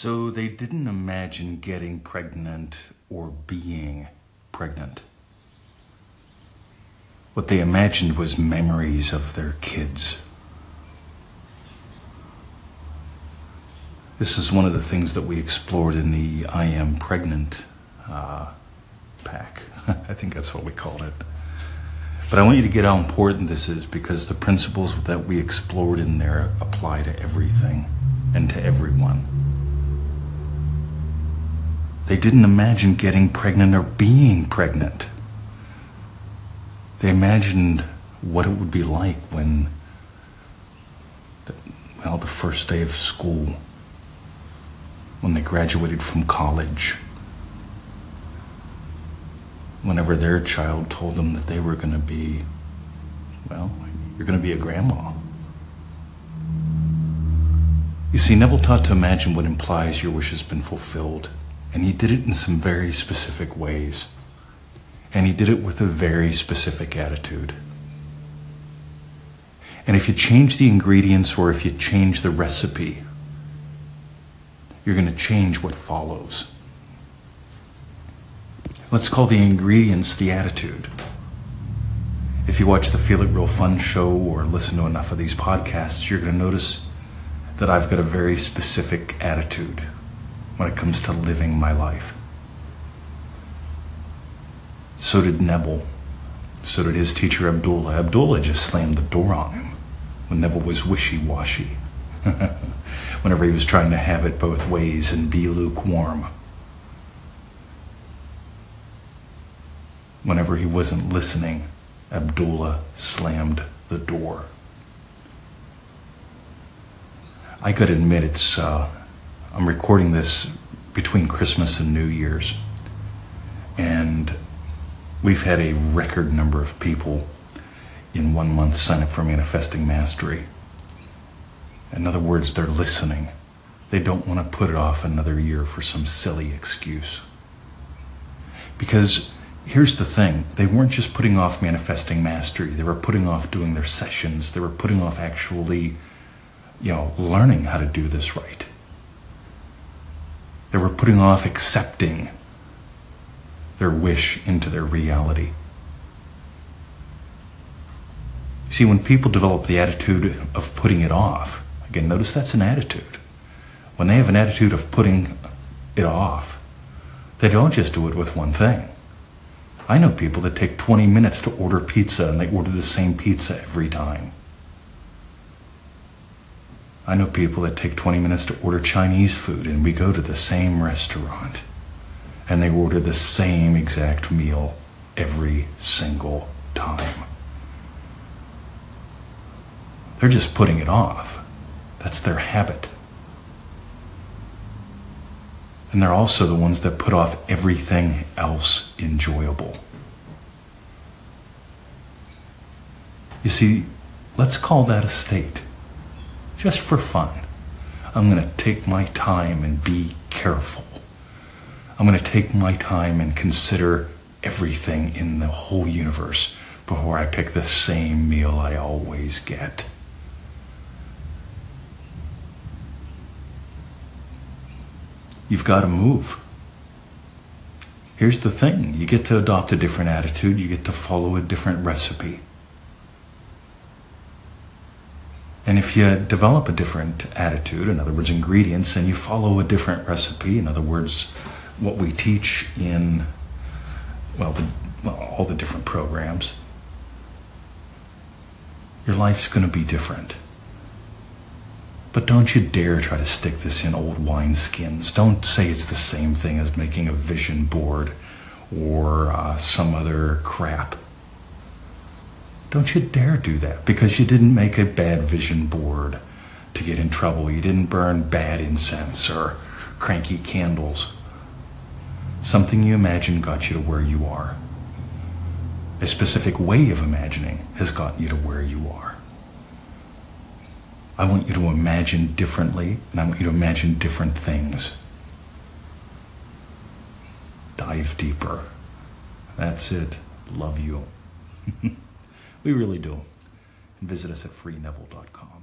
So they didn't imagine getting pregnant or being pregnant. What they imagined was memories of their kids. This is one of the things that we explored in the I Am Pregnant uh, pack. I think that's what we called it. But I want you to get how important this is because the principles that we explored in there apply to everything and to everyone. They didn't imagine getting pregnant or being pregnant. They imagined what it would be like when, well, the first day of school, when they graduated from college whenever their child told them that they were going to be, well, you're going to be a grandma. You see, Neville taught to imagine what implies your wish has been fulfilled, and he did it in some very specific ways. And he did it with a very specific attitude. And if you change the ingredients or if you change the recipe, you're going to change what follows. Let's call the ingredients the attitude. If you watch the Feel It Real Fun show or listen to enough of these podcasts, you're going to notice that I've got a very specific attitude when it comes to living my life. So did Neville. So did his teacher Abdullah. Abdullah just slammed the door on him when Neville was wishy washy. Whenever he was trying to have it both ways and be lukewarm. Whenever he wasn't listening, Abdullah slammed the door. I gotta admit, it's, uh, I'm recording this between Christmas and New Year's. And we've had a record number of people in one month sign up for Manifesting Mastery. In other words, they're listening. They don't want to put it off another year for some silly excuse. Because here's the thing they weren't just putting off manifesting mastery they were putting off doing their sessions they were putting off actually you know learning how to do this right they were putting off accepting their wish into their reality. See when people develop the attitude of putting it off again notice that's an attitude. When they have an attitude of putting it off they don't just do it with one thing. I know people that take 20 minutes to order pizza and they order the same pizza every time. I know people that take 20 minutes to order Chinese food and we go to the same restaurant and they order the same exact meal every single time. They're just putting it off. That's their habit. And they're also the ones that put off everything else enjoyable. You see, let's call that a state. Just for fun. I'm going to take my time and be careful. I'm going to take my time and consider everything in the whole universe before I pick the same meal I always get. you've got to move. Here's the thing you get to adopt a different attitude, you get to follow a different recipe. And if you develop a different attitude, in other words, ingredients, and you follow a different recipe, in other words, what we teach in, well, the, well all the different programs, your life's going to be different. But don't you dare try to stick this in old wineskins. Don't say it's the same thing as making a vision board or uh, some other crap. Don't you dare do that because you didn't make a bad vision board to get in trouble. You didn't burn bad incense or cranky candles. Something you imagined got you to where you are. A specific way of imagining has got you to where you are. I want you to imagine differently, and I want you to imagine different things. Dive deeper. That's it. Love you. we really do. And visit us at freeneville.com.